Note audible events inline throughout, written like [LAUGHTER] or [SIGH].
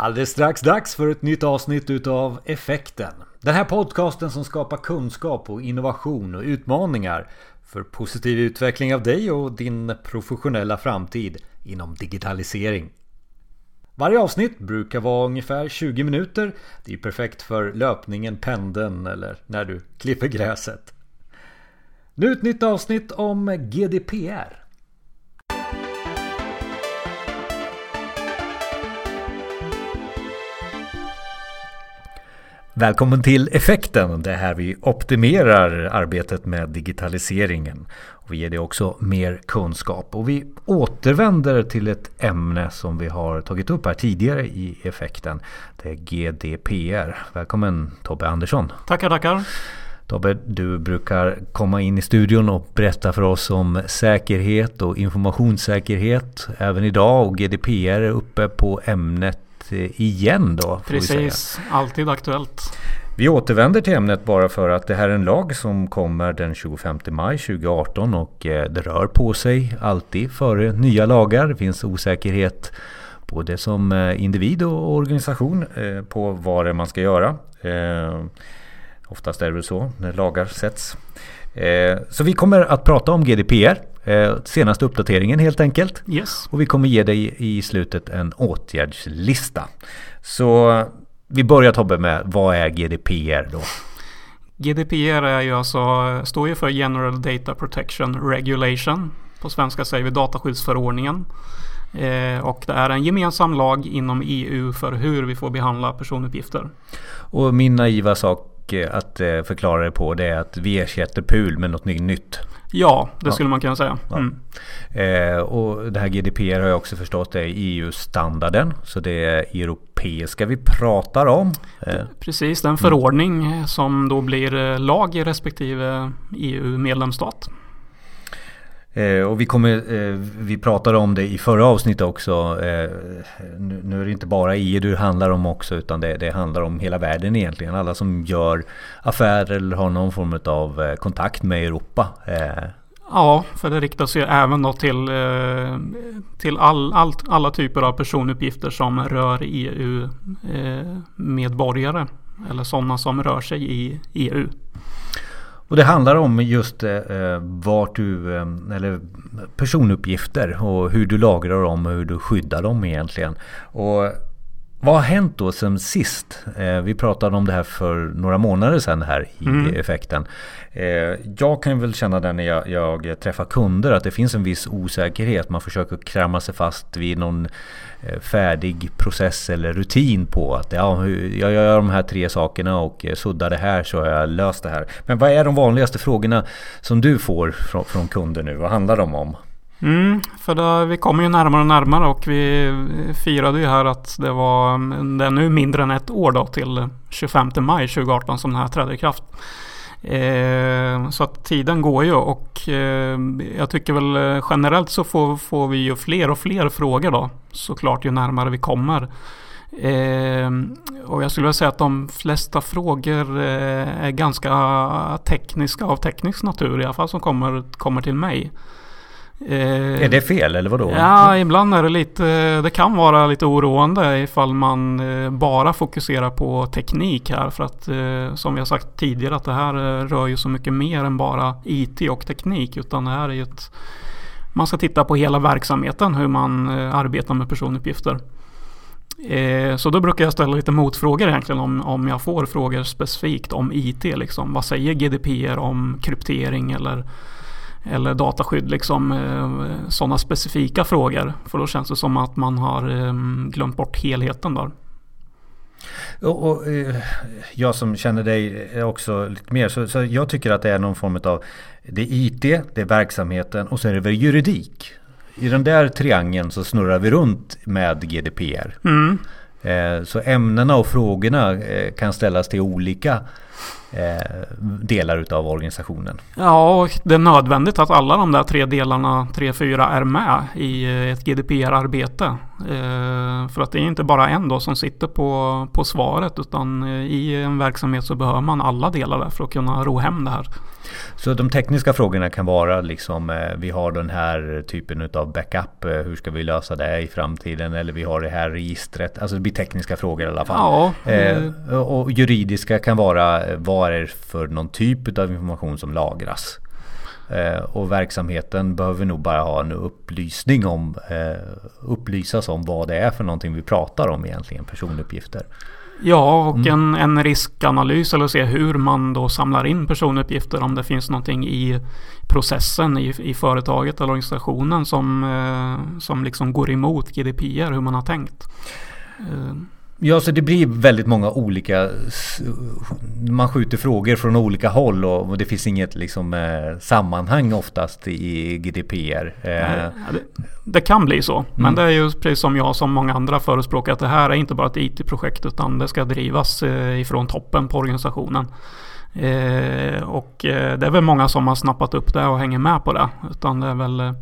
Alldeles strax dags för ett nytt avsnitt utav Effekten. Den här podcasten som skapar kunskap och innovation och utmaningar för positiv utveckling av dig och din professionella framtid inom digitalisering. Varje avsnitt brukar vara ungefär 20 minuter. Det är perfekt för löpningen, pendeln eller när du klipper gräset. Nu ett nytt avsnitt om GDPR. Välkommen till Effekten. Det är här vi optimerar arbetet med digitaliseringen. Och vi ger det också mer kunskap. Och vi återvänder till ett ämne som vi har tagit upp här tidigare i Effekten. Det är GDPR. Välkommen Tobbe Andersson. Tackar, tackar. Tobbe, du brukar komma in i studion och berätta för oss om säkerhet och informationssäkerhet även idag. Och GDPR är uppe på ämnet igen då. Precis, alltid aktuellt. Vi återvänder till ämnet bara för att det här är en lag som kommer den 25 maj 2018 och eh, det rör på sig alltid före nya lagar. Det finns osäkerhet både som eh, individ och organisation eh, på vad det är man ska göra. Oftast är det väl så när lagar sätts. Så vi kommer att prata om GDPR Eh, senaste uppdateringen helt enkelt. Yes. Och vi kommer ge dig i slutet en åtgärdslista. Så vi börjar Tobbe med vad är GDPR då? GDPR är ju alltså, står ju för General Data Protection Regulation. På svenska säger vi dataskyddsförordningen. Eh, och det är en gemensam lag inom EU för hur vi får behandla personuppgifter. Och min naiva sak eh, att förklara det på det är att vi ersätter PUL med något nytt. Ja, det skulle man kunna säga. Mm. Eh, och det här GDPR har jag också förstått är EU-standarden. Så det är europeiska vi pratar om. Eh. Precis, den förordning mm. som då blir eh, lag i respektive EU-medlemsstat. Eh, och vi, kommer, eh, vi pratade om det i förra avsnittet också. Eh, nu, nu, är det inte bara EU det handlar om också utan det, det, handlar om hela världen egentligen. Alla som gör affärer eller har någon form av eh, kontakt med Europa. Eh. Ja, för det riktar sig även då till, eh, till all, all, alla typer av personuppgifter som rör EU-medborgare. Eh, eller sådana som rör sig i EU. Och det handlar om just eh, vart du, eh, eller personuppgifter och hur du lagrar dem och hur du skyddar dem egentligen. Och vad har hänt då sen sist? Eh, vi pratade om det här för några månader sedan här i mm. effekten. Eh, jag kan väl känna det när jag, jag, träffar kunder att det finns en viss osäkerhet. Man försöker kramma sig fast vid någon eh, färdig process eller rutin på att ja, jag gör de här tre sakerna och suddar det här så har jag löst det här. Men vad är de vanligaste frågorna som du får från, från kunder nu? Vad handlar de om? Mm, för då, vi kommer ju närmare och närmare och vi firade ju här att det var det är nu mindre än ett år då till 25 maj 2018 som den här trädde i kraft. Eh, så att tiden går ju och eh, jag tycker väl eh, generellt så får, får vi ju fler och fler frågor då såklart ju närmare vi kommer. Eh, och jag skulle vilja säga att de flesta frågor eh, är ganska tekniska av teknisk natur i alla fall som kommer, kommer till mig. Eh, är det fel eller vadå? Ja, ibland är det lite, det kan vara lite oroande ifall man eh, bara fokuserar på teknik här. För att eh, som vi har sagt tidigare att det här rör ju så mycket mer än bara IT och teknik. Utan det här är ju ett, man ska titta på hela verksamheten hur man arbetar med personuppgifter. Så då brukar jag ställa lite motfrågor egentligen om, om jag får frågor specifikt om IT. Liksom. Vad säger GDPR om kryptering eller eller dataskydd, liksom eh, sådana specifika frågor. För då känns det som att man har eh, glömt bort helheten där. Och, och, eh, jag som känner dig också lite mer så, så, jag tycker att det är någon form av Det är IT, det är verksamheten och så är det väl juridik. I den där triangeln så snurrar vi runt med GDPR. Mm. Så ämnena och frågorna kan ställas till olika delar utav organisationen. Ja, och det är nödvändigt att alla de där tre delarna, tre, fyra, är med i ett GDPR-arbete. För att det är inte bara en då som sitter på, på svaret utan i en verksamhet så behöver man alla delar där för att kunna ro hem det här. Så de tekniska frågorna kan vara liksom eh, vi har den här typen av backup. Eh, hur ska vi lösa det i framtiden? Eller vi har det här registret. Alltså det blir tekniska frågor i alla fall. Ja, eh, och juridiska kan vara eh, vad är det för någon typ av information som lagras? Eh, och verksamheten behöver nog bara ha en upplysning om eh, upplysas om vad det är för någonting vi pratar om egentligen, personuppgifter. Ja, och mm. en, en riskanalys eller se hur man då samlar in personuppgifter om det finns någonting i processen i, i företaget eller organisationen som, eh, som liksom går emot GDPR, hur man har tänkt. Ja, så det blir väldigt många olika... Man skjuter frågor från olika håll och det finns inget liksom, eh, sammanhang oftast i GDPR. Eh. det, det, kan bli så. Men mm. det är ju precis som jag som många andra förespråkar att det här är inte bara ett IT-projekt utan det ska drivas eh, ifrån toppen på organisationen. Och det är väl många som har snappat upp det och hänger med på det. Utan det är väl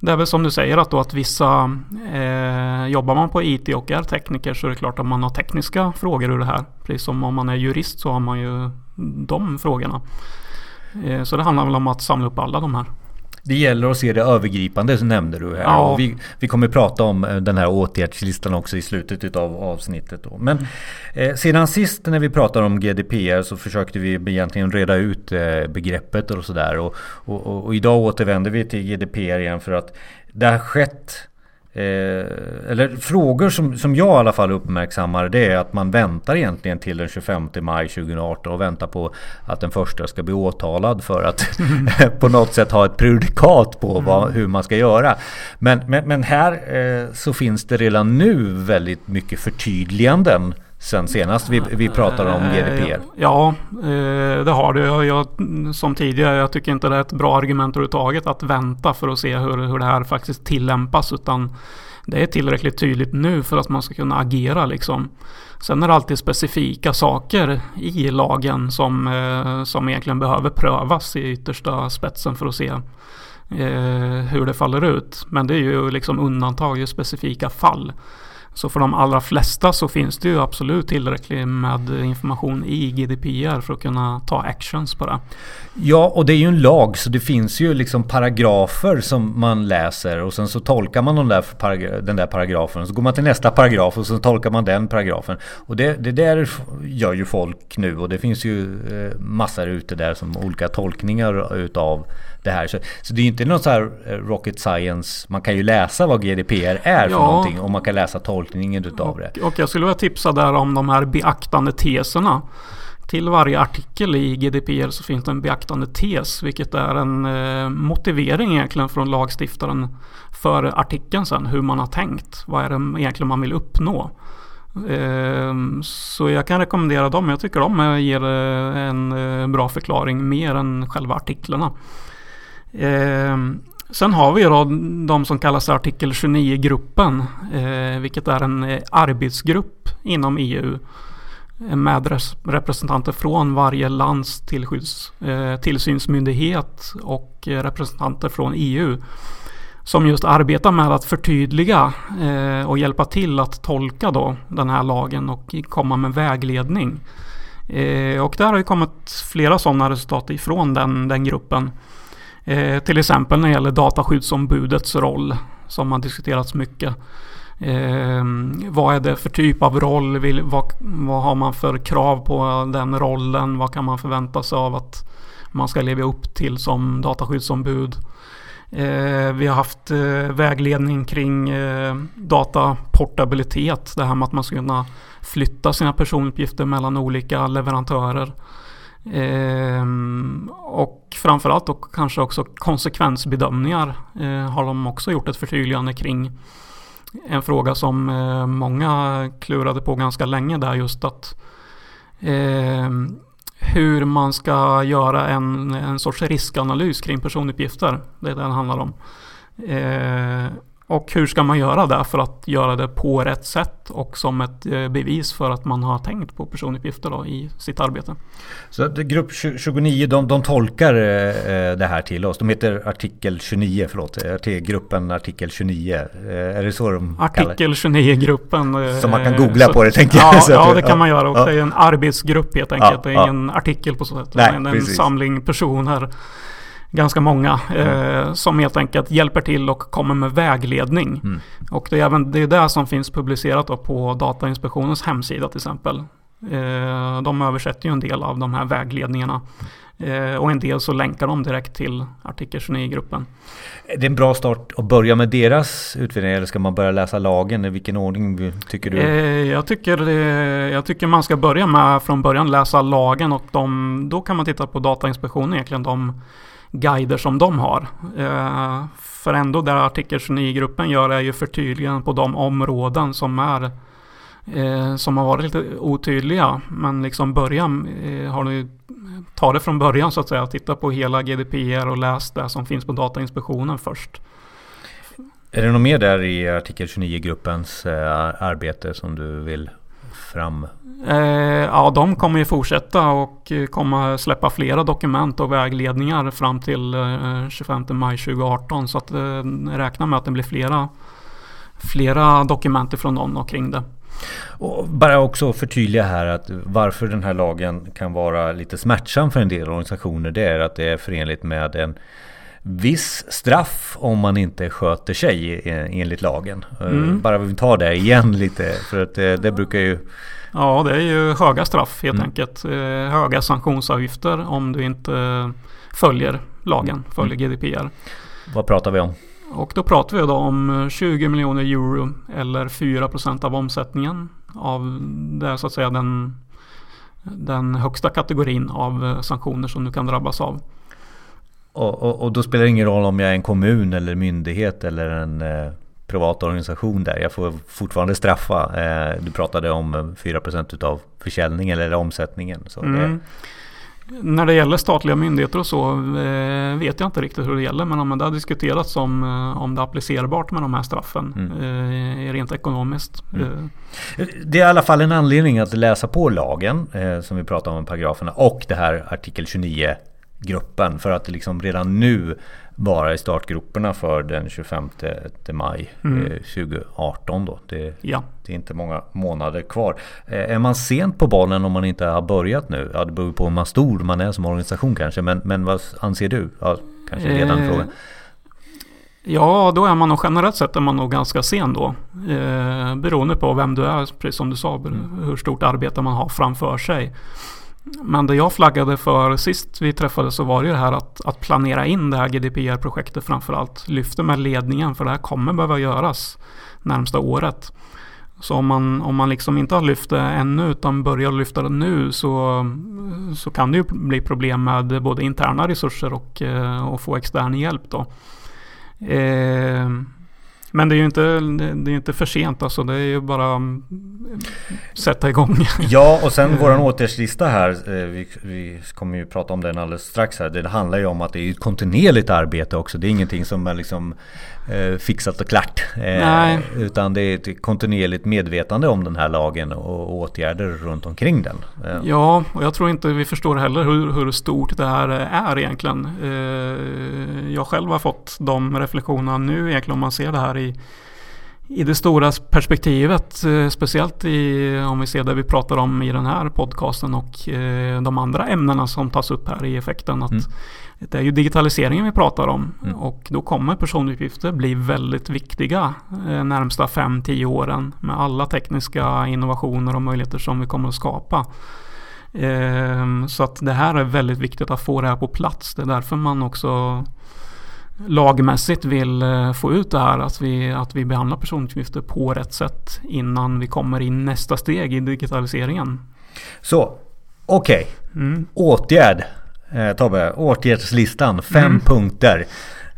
det är väl som du säger att, då att vissa eh, jobbar man på IT och är tekniker så är det klart att man har tekniska frågor ur det här. Precis som om man är jurist så har man ju de frågorna. Eh, så det handlar väl om att samla upp alla de här. Det gäller att se det övergripande som nämnde du här. Ja. Vi, vi kommer prata om eh, den här åtgärdslistan också i slutet av avsnittet. Då. Men eh, sedan sist när vi pratade om GDPR så försökte vi egentligen reda ut eh, begreppet och sådär. Och, och, och, och idag återvänder vi till GDPR igen för att det har skett Eh, eller frågor som, som jag i alla fall uppmärksammar det är att man väntar egentligen till den 25 maj 2018 och väntar på att den första ska bli åtalad för att [LAUGHS] på något sätt ha ett prejudikat på vad, mm. hur man ska göra. Men, men, men här eh, så finns det redan nu väldigt mycket förtydliganden sen senast vi, vi pratade om GDPR? Eh, ja, eh, det har du. Jag, som tidigare, jag tycker inte det är ett bra argument överhuvudtaget att vänta för att se hur, hur det här faktiskt tillämpas. Utan det är tillräckligt tydligt nu för att man ska kunna agera liksom. Sen är det alltid specifika saker i lagen som, eh, som egentligen behöver prövas i yttersta spetsen för att se hur det faller ut. Men det är ju liksom undantag i specifika fall. Så för de allra flesta så finns det ju absolut tillräckligt med information i GDPR för att kunna ta actions på det. Ja, och det är ju en lag så det finns ju liksom paragrafer som man läser och sen så tolkar man den där, den där paragrafen. Så går man till nästa paragraf och så tolkar man den paragrafen. Och det, det där gör ju folk nu och det finns ju eh, massor ute där som olika tolkningar utav det här. Så, så det är ju inte något så här eh, rocket science. Man kan ju läsa vad GDPR är för ja. någonting och man kan läsa tolkningen utav och, det. Och jag skulle vilja tipsa där om de här beaktande teserna. Till varje artikel i GDPR så finns det en beaktande tes, vilket är en eh, motivering egentligen från lagstiftaren för artikeln sen, hur man har tänkt. Vad är det egentligen man vill uppnå? Eh, så jag kan rekommendera dem. Jag tycker de eh, ger eh, en eh, bra förklaring mer än själva artiklarna. Ehm, Sen har vi då de som kallas artikel 29-gruppen, eh, vilket är en eh, arbetsgrupp inom EU eh, med representanter från varje lands tillskydds, eh, tillsynsmyndighet och eh, representanter från EU. Som just arbetar med att förtydliga eh, och hjälpa till att tolka då den här lagen och komma med vägledning. och där har ju kommit flera sådana resultat ifrån den, den gruppen. Eh, till exempel när det gäller dataskyddsombudets roll som har diskuterats mycket. Eh, vad är det för typ av roll? Vill, vad, vad, har man för krav på den rollen? Vad kan man förvänta sig av att man ska leva upp till som dataskyddsombud? Eh, vi har haft eh, vägledning kring eh, dataportabilitet. Det här med att man ska kunna flytta sina personuppgifter mellan olika leverantörer. Ehm, och framförallt och kanske också konsekvensbedömningar eh, har de också gjort ett förtydligande kring. En fråga som eh, många klurade på ganska länge där just att eh, hur man ska göra en, en sorts riskanalys kring personuppgifter. Det är det den handlar om. Ehm, Eh, Och hur ska man göra det för att göra det på rätt sätt och som ett eh, bevis för att man har tänkt på personuppgifter då i sitt arbete. Så grupp 29 de, de tolkar eh, det här till oss. De heter artikel 29, förlåt, eh, gruppen artikel 29. Är det så de Artikel 29-gruppen. Så man kan googla så, på det tänker ja, jag. Ja, [LAUGHS] det kan man göra. Och ja. det är en arbetsgrupp helt enkelt. Ja, det är ingen artikel på så sätt. Nej, en precis. samling personer ganska många eh, som helt enkelt hjälper till och kommer med vägledning. Mm. Och det är även det, är det som finns publicerat på Datainspektionens hemsida till exempel. Eh, de översätter ju en del av de här vägledningarna. Eh, och en del så länkar de direkt till artikel 29-gruppen. Är det en bra start att börja med deras utvärdering eller ska man börja läsa lagen? I vilken ordning tycker du? Eh, jag, tycker, jag tycker man ska börja med från början läsa lagen och de, då kan man titta på Datainspektionen egentligen. De guider som de har. Eh, för ändå det artikel 29-gruppen gör är ju förtydliganden på de områden som är eh, som har varit lite otydliga. Men liksom början eh, har ni ta det från början så att säga. Titta på hela GDPR och läs det som finns på Datainspektionen först. Är det något mer där i artikel 29-gruppens eh, arbete som du vill fram ja, de kommer ju fortsätta och eh, kommer släppa flera dokument och vägledningar fram till 25 eh, maj 2018. Så att räkna med att det blir flera, flera dokument från dem och kring det. Och bara också förtydliga här att varför den här lagen kan vara lite smärtsam för en del organisationer. Det är att det är förenligt med en viss straff om man inte sköter sig enligt lagen. Mm. Bara vi tar det igen lite för att det, det brukar ju Ja, det är ju höga straff helt mm. enkelt. Eh, höga sanktionsavgifter om du inte följer lagen, följer mm. GDPR. Vad pratar vi om? Och då pratar vi då om 20 miljoner euro eller 4 procent av omsättningen av det så att säga den, den högsta kategorin av sanktioner som du kan drabbas av. Och, och, och, då spelar det ingen roll om jag är en kommun eller myndighet eller en eh, privat organisation där. Jag får fortfarande straffa. Eh, du pratade om 4% utav försäljningen eller omsättningen. Så mm. det... När det gäller statliga myndigheter och så eh, vet jag inte riktigt hur det gäller. Men om det har diskuterats om, eh, om det är applicerbart med de här straffen mm. rent ekonomiskt. Mm. Det är i alla fall en anledning att läsa på lagen som vi pratar om i paragraferna och det här artikel 29 gruppen för att liksom redan nu vara i startgroparna för den 25 maj mm. 2018 eh, då. Det, ja. det, är inte många månader kvar. Eh, är man sent på bollen om man inte har börjat nu? Ja, det beror på hur man stor man är som organisation kanske. Men, men vad anser du? Ja, kanske redan eh, frågan. Ja, då är man nog generellt sett är man nog ganska sen då. Eh, beroende på vem du är, precis som du sa, mm. hur stort arbete man har framför sig. Men det jag flaggade för sist vi träffades så var det ju det här att, att planera in det här GDPR-projektet framförallt. Lyfte med ledningen för det här kommer behöva göras närmsta året. Så om man, om man liksom inte har lyft det ännu utan börjar lyfta det nu så, så kan det ju bli problem med både interna resurser och, eh, och få extern hjälp då. Eh, men det är ju inte, det är inte för sent alltså. Det är ju bara mm, sätta igång. [LAUGHS] Ja, och sen våran åtgärdslista här. Eh, vi, vi, kommer ju prata om den alldeles strax här. Det handlar ju om att det är ett kontinuerligt arbete också. Det är ingenting som är liksom eh, fixat och klart. Eh, Nej. Utan det är ett kontinuerligt medvetande om den här lagen och åtgärder runt omkring den. Ja, och jag tror inte vi förstår heller hur, hur stort det här är egentligen. Jag själv har fått de reflektionerna nu egentligen om man ser det här i i det stora perspektivet, eh, speciellt i, om vi ser det vi pratar om i den här podcasten och eh, de andra ämnena som tas upp här i effekten. Att mm. Det är ju digitaliseringen vi pratar om mm. och då kommer personuppgifter bli väldigt viktiga eh, närmsta 5-10 åren med alla tekniska innovationer och möjligheter som vi kommer att skapa. Så att det här är väldigt viktigt att få det här på plats. Det är därför man också lagmässigt vill eh, få ut det här att vi, att vi behandlar personuppgifter på rätt sätt innan vi kommer in nästa steg i digitaliseringen. Så okej, okay. mm. åtgärd eh, Tobbe, åtgärdslistan, fem mm. punkter.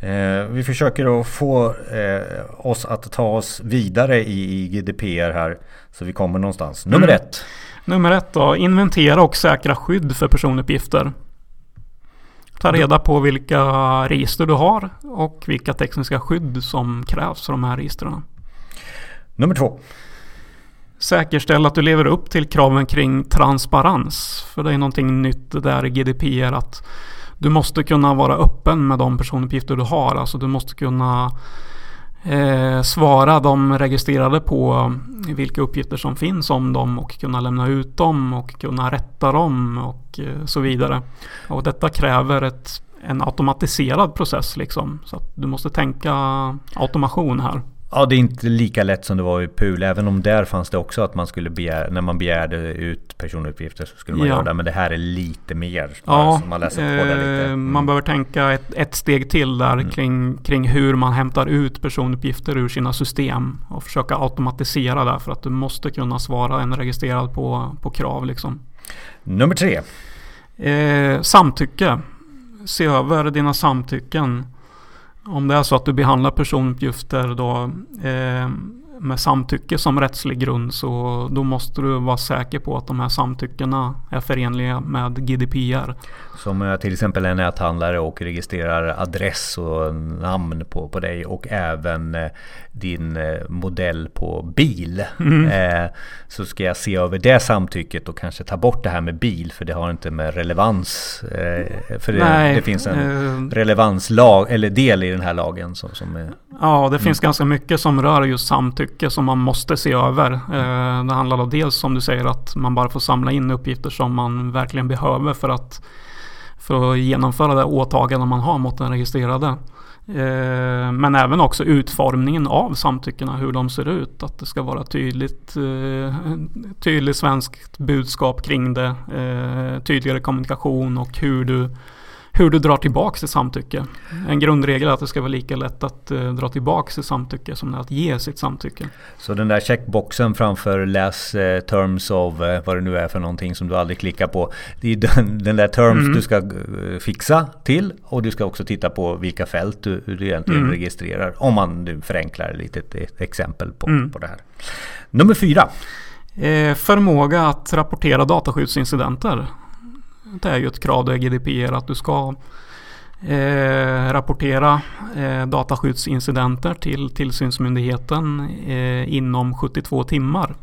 Eh, vi försöker att få eh, oss att ta oss vidare i, i GDPR här så vi kommer någonstans. Nummer mm. ett. Nummer ett då, inventera och säkra skydd för personuppgifter. Ta reda på vilka register du har och vilka tekniska skydd som krävs för de här registren. Nummer två. Säkerställ att du lever upp till kraven kring transparens. För det är någonting nytt där i GDPR att du måste kunna vara öppen med de personuppgifter du har. Alltså du måste kunna eh, svara de registrerade på vilka uppgifter som finns om dem och kunna lämna ut dem och kunna rätta dem och eh, så vidare. Och detta kräver ett, en automatiserad process liksom. Så att du måste tänka automation här. Ja, det är inte lika lätt som det var i PUL. Även om där fanns det också att man skulle begära, när man begärde ut personuppgifter så skulle man ja. göra det. Men det här är lite mer. Ja, man, läser på det lite. Mm. man behöver tänka ett, ett steg till där mm. kring, kring hur man hämtar ut personuppgifter ur sina system. Och försöka automatisera det för att du måste kunna svara en registrerad på, på krav liksom. Nummer tre. Eh, samtycke. Se över dina samtycken. Om det är så att du behandlar personuppgifter då eh, med samtycke som rättslig grund så då måste du vara säker på att de här samtyckena är förenliga med GDPR. Som till exempel en näthandlare och registrerar adress och namn på, på dig och även eh, din eh, modell på bil. Mm. Eh, så ska jag se över det samtycket och kanske ta bort det här med bil för det har inte med relevans. Eh, för det, det, finns en eh, relevanslag eller del i den här lagen som, som är Ja, det mm. finns ganska mycket som rör just samtycke som man måste se över. Eh, det handlar om dels som du säger att man bara får samla in uppgifter som man verkligen behöver för att, för att genomföra det åtagande man har mot den registrerade. Eh, men även också utformningen av samtyckena, hur de ser ut. Att det ska vara tydligt, eh, tydligt svenskt budskap kring det. Eh, tydligare kommunikation och hur du hur du drar tillbaka sitt samtycke. En grundregel är att det ska vara lika lätt att uh, dra tillbaka sitt samtycke som att ge sitt samtycke. Så den där checkboxen framför läs uh, terms of uh, vad det nu är för någonting som du aldrig klickar på. Det är den, den där terms mm. du ska fixa till och du ska också titta på vilka fält du, du egentligen mm. registrerar. Om man nu förenklar lite ett exempel på, mm. på det här. Nummer fyra. förmåga att rapportera dataskyddsincidenter. Det är ju ett krav i GDPR att du ska eh, rapportera eh, dataskyddsincidenter till tillsynsmyndigheten eh, inom 72 timmar.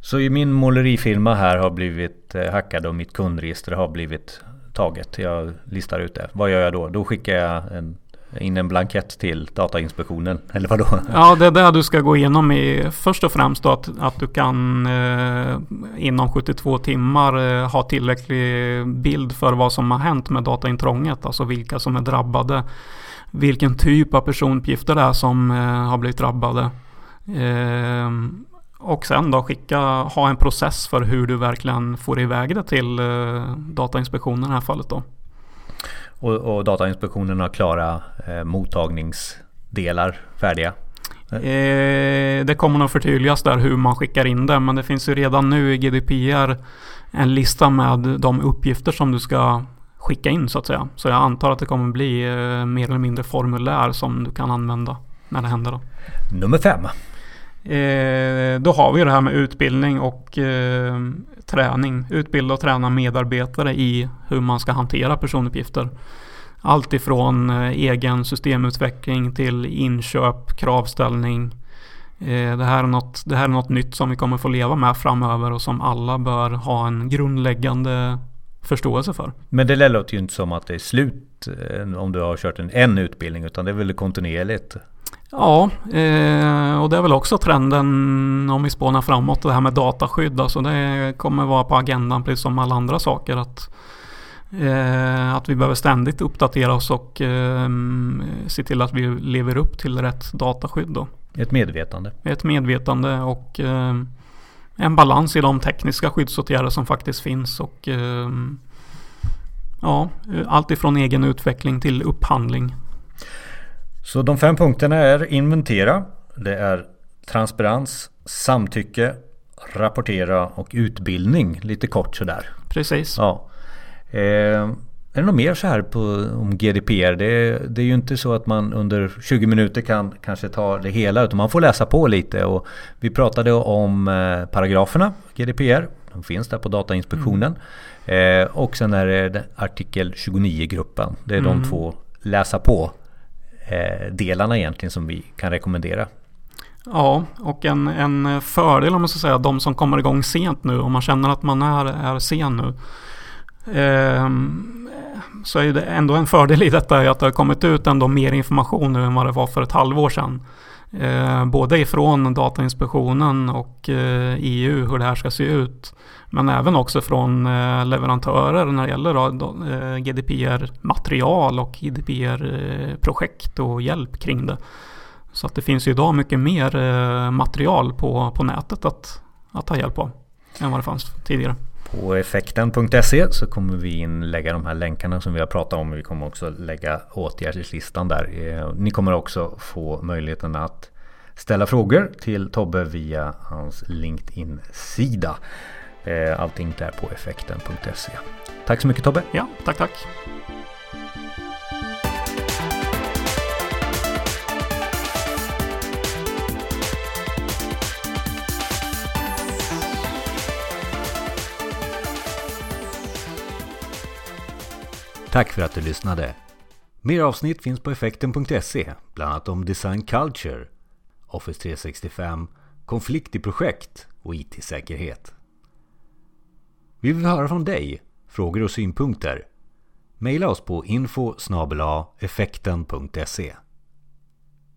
Så i min målerifirma här har blivit eh, hackad och mitt kundregister har blivit taget. Jag listar ut det. Vad gör jag då? Då skickar jag en in en blankett till Datainspektionen? Eller vadå? Ja, det är det du ska gå igenom i först och främst då att, att du kan eh, inom 72 timmar eh, ha tillräcklig bild för vad som har hänt med dataintrånget. Alltså vilka som är drabbade. Vilken typ av personuppgifter det är som eh, har blivit drabbade. Eh, och sen då skicka, ha en process för hur du verkligen får iväg det till eh, Datainspektionen i det här fallet då. Och, och Datainspektionen har klara eh, mottagningsdelar färdiga. Eh, det kommer nog förtydligas där hur man skickar in det. Men det finns ju redan nu i GDPR en lista med de uppgifter som du ska skicka in så att säga. Så jag antar att det kommer bli eh, mer eller mindre formulär som du kan använda när det händer. Då. Nummer fem. Eh, då har vi det här med utbildning och eh, träning. Utbilda och träna medarbetare i hur man ska hantera personuppgifter. Allt ifrån eh, egen systemutveckling till inköp, kravställning. Eh, det, här är något, det här är något nytt som vi kommer få leva med framöver och som alla bör ha en grundläggande förståelse för. Men det låter ju inte som att det är slut eh, om du har kört en, en utbildning utan det är väl kontinuerligt? Ja, eh, och det är väl också trenden om vi spånar framåt det här med dataskydd. Alltså det kommer vara på agendan precis som alla andra saker. Att, eh, att vi behöver ständigt uppdatera oss och eh, se till att vi lever upp till rätt dataskydd. Då. Ett medvetande. Ett medvetande och eh, en balans i de tekniska skyddsåtgärder som faktiskt finns. och eh, Ja, allt ifrån egen utveckling till upphandling. Så de fem punkterna är inventera, det är transparens, samtycke, rapportera och utbildning. Lite kort sådär. Precis. Ja. Eh, är det något mer så här på, om GDPR? Det är, det är ju inte så att man under 20 minuter kan kanske ta det hela utan man får läsa på lite. Och vi pratade om eh, paragraferna GDPR. De finns där på Datainspektionen. Mm. Eh, och sen är det artikel 29-gruppen. Det är mm. de två läsa på Eh, delarna egentligen som vi kan rekommendera. Ja, och en, en fördel om man ska säga, de som kommer igång sent nu, om man känner att man är, är sen nu. Eh, så är det ändå en fördel i detta att det har kommit ut ändå mer information nu än vad det var för ett halvår sedan. Eh, både ifrån Datainspektionen och eh, EU hur det här ska se ut. Men även också från eh, leverantörer när det gäller eh, GDPR-material och GDPR-projekt och hjälp kring det. Så att det finns ju idag mycket mer eh, material på, på nätet att, att ta hjälp av än vad det fanns tidigare. På effekten.se så kommer vi in lägga de här länkarna som vi har pratat om. Vi kommer också lägga åtgärdslistan där. Eh, ni kommer också få möjligheten att ställa frågor till Tobbe via hans LinkedIn-sida. Eh, allting där på effekten.se. Tack så mycket Tobbe. Ja, tack tack. Tack för att du lyssnade. Mer avsnitt finns på effekten.se, bland annat om design culture, Office 365, konflikt i projekt och IT-säkerhet. Vi vill höra från dig, frågor och synpunkter. Maila oss på info effekten.se